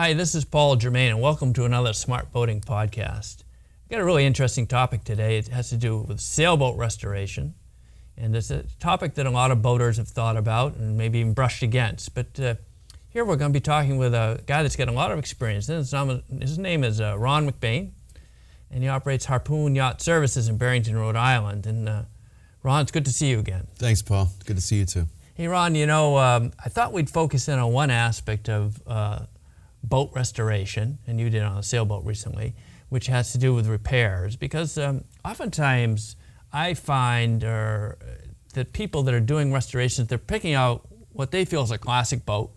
Hi, this is Paul Germain, and welcome to another Smart Boating podcast. I've got a really interesting topic today. It has to do with sailboat restoration, and it's a topic that a lot of boaters have thought about and maybe even brushed against. But uh, here we're going to be talking with a guy that's got a lot of experience. His name, his name is uh, Ron McBain, and he operates Harpoon Yacht Services in Barrington, Rhode Island. And uh, Ron, it's good to see you again. Thanks, Paul. Good to see you too. Hey, Ron, you know, um, I thought we'd focus in on one aspect of uh, boat restoration, and you did on a sailboat recently, which has to do with repairs. Because um, oftentimes I find uh, that people that are doing restorations, they're picking out what they feel is a classic boat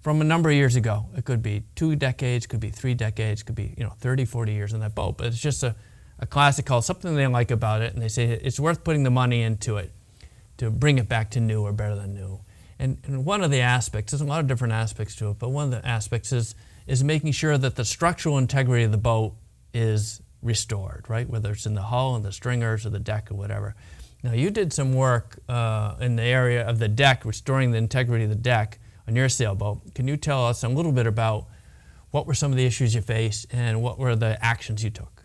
from a number of years ago. It could be two decades, could be three decades, could be you know 30, 40 years in that boat. But it's just a, a classic call, something they like about it, and they say it's worth putting the money into it to bring it back to new or better than new. And, and one of the aspects, there's a lot of different aspects to it, but one of the aspects is, is making sure that the structural integrity of the boat is restored, right? Whether it's in the hull and the stringers or the deck or whatever. Now, you did some work uh, in the area of the deck, restoring the integrity of the deck on your sailboat. Can you tell us a little bit about what were some of the issues you faced and what were the actions you took?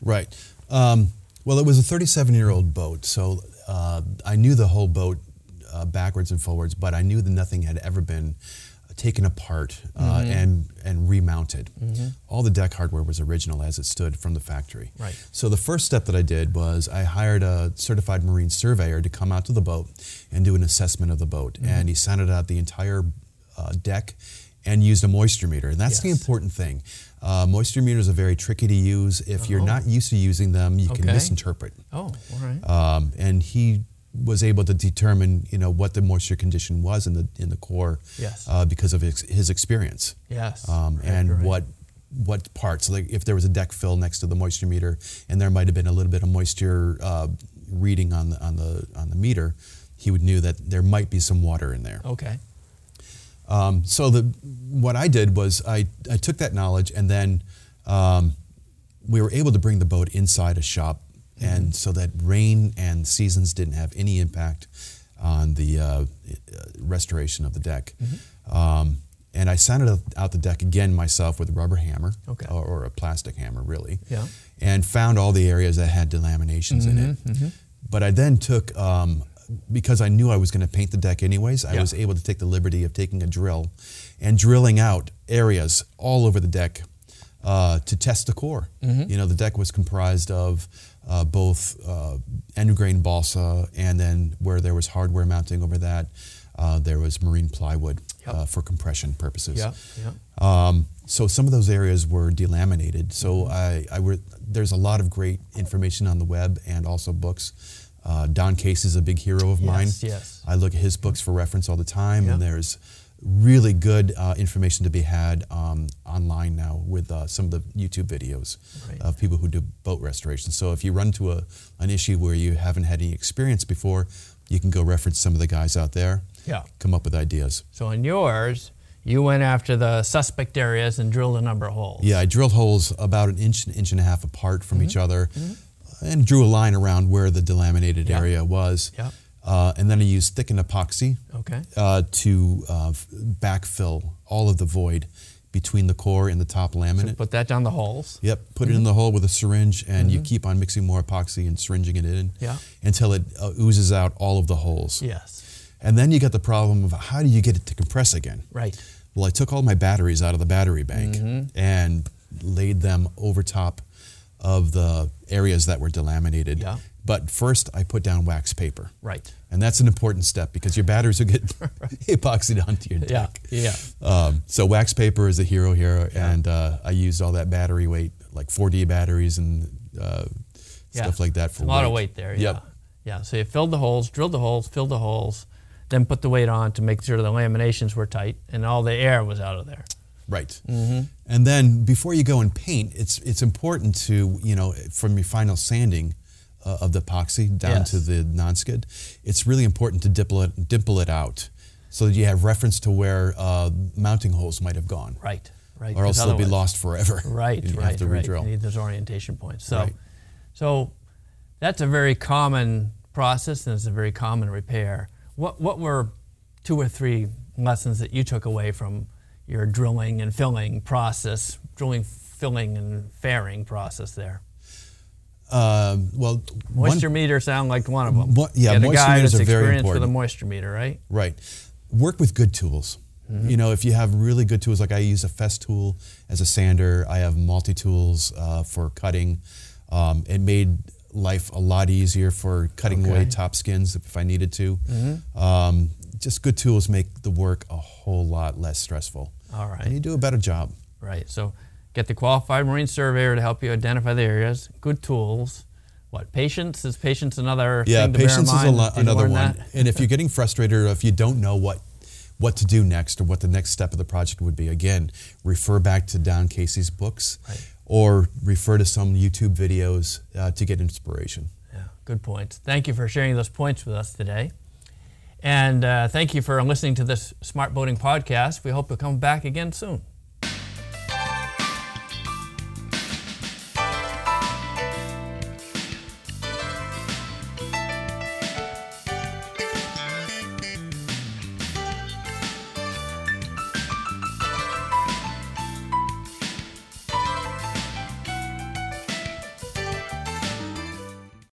Right. Um, well, it was a 37 year old boat, so uh, I knew the whole boat uh, backwards and forwards, but I knew that nothing had ever been taken apart uh, mm-hmm. and and remounted. Mm-hmm. All the deck hardware was original as it stood from the factory. Right. So the first step that I did was I hired a certified marine surveyor to come out to the boat and do an assessment of the boat, mm-hmm. and he sounded out the entire uh, deck and used a moisture meter, and that's yes. the important thing. Uh, moisture meters are very tricky to use. If you're oh. not used to using them, you okay. can misinterpret. Oh, all right. Um, and he was able to determine, you know, what the moisture condition was in the in the core, yes. uh, because of his, his experience. Yes. Um, right, and right. what what parts, like if there was a deck fill next to the moisture meter, and there might have been a little bit of moisture uh, reading on the on the on the meter, he would knew that there might be some water in there. Okay. Um, so the what I did was I I took that knowledge and then um, we were able to bring the boat inside a shop and so that rain and seasons didn't have any impact on the uh, restoration of the deck. Mm-hmm. Um, and I sanded out the deck again myself with a rubber hammer okay. or, or, a plastic hammer, really, yeah. and found all the areas that had delaminations mm-hmm, in it. Mm-hmm. But I then took, um, because I knew I was going to paint the deck anyways, I yeah. was able to take the liberty of taking a drill and drilling out areas all over the deck uh, to test the core. Mm-hmm. You know, the deck was comprised of uh, both uh, end grain balsa and then where there was hardware mounting over that, uh, there was marine plywood yep. Uh, for compression purposes. Yeah, yeah. Um, so some of those areas were delaminated. So mm-hmm. I, I were, there's a lot of great information on the web and also books. Uh, Don Casey is a big hero of yes, mine. Yes. I look at his books for reference all the time, and there's really good uh, information to be had um, online now with uh, some of the YouTube videos right. of people who do boat restoration. So if you run into a, an issue where you haven't had any experience before, you can go reference some of the guys out there. Yeah. Come up with ideas. So in yours, you went after the suspect areas and drilled a number of holes. Yeah, I drilled holes about an inch, inch and a half apart from mm-hmm. each other, mm-hmm. and drew a line around where the delaminated yeah. area was. Yeah. Uh, and then I used thickened epoxy okay. uh, to uh, backfill all of the void between the core and the top laminate. So put that down the holes. Yep, put mm-hmm. it in the hole with a syringe, and mm-hmm. you keep on mixing more epoxy and syringing it in yeah. until it uh, oozes out all of the holes. Yes. And then you get the problem of how do you get it to compress again? Right. Well, I took all my batteries out of the battery bank mm-hmm. and laid them over top of the areas that were delaminated. Yeah. But first, I put down wax paper. Right. And that's an important step because your batteries will get epoxied onto your deck. Yeah. yeah. Um, so wax paper is a hero here, yeah. and uh, I used all that battery weight, like 4D batteries and uh, yeah. stuff like that for a weight. lot of weight there. Yep. Yeah. Yeah. So you filled the holes, drilled the holes, filled the holes, then put the weight on to make sure the laminations were tight and all the air was out of there. Right. Mm-hmm. And then before you go and paint, it's it's important to you know from your final sanding uh, of the epoxy down yes. to the non-skid, it's really important to dimple it, dimple it out so that you have reference to where uh, mounting holes might have gone. Right, right. Or else they'll be lost forever. Right, you right, have to right. redrill. You need those orientation points. So, right. so that's a very common process and it's a very common repair. What, what were two or three lessons that you took away from your drilling and filling process, drilling, filling, and fairing process there? Um, well, moisture one, meter sound like one of them. What, yeah, Get a moisture guy meters that's are very important. with a moisture meter, right? Right. Work with good tools. Mm-hmm. You know, if you have really good tools, like I use a Festool as a sander, I have multi tools uh, for cutting. Um, it made life a lot easier for cutting Okay. away top skins if I needed to. Mm-hmm. Um, just good tools make the work a whole lot less stressful. All right. And you do a better job. Right. So get the qualified marine surveyor to help you identify the areas. Good tools. What patience is patience another Yeah, thing to patience bear is in mind? lo- another one. that? and if you're getting frustrated or if you don't know what what to do next or what the next step of the project would be, again, refer back to Don Casey's books Right. or refer to some YouTube videos uh, to get inspiration. Yeah, good points. Thank you for sharing those points with us today. And uh, thank you for listening to this Smart Boating podcast. We hope you'll come back again soon.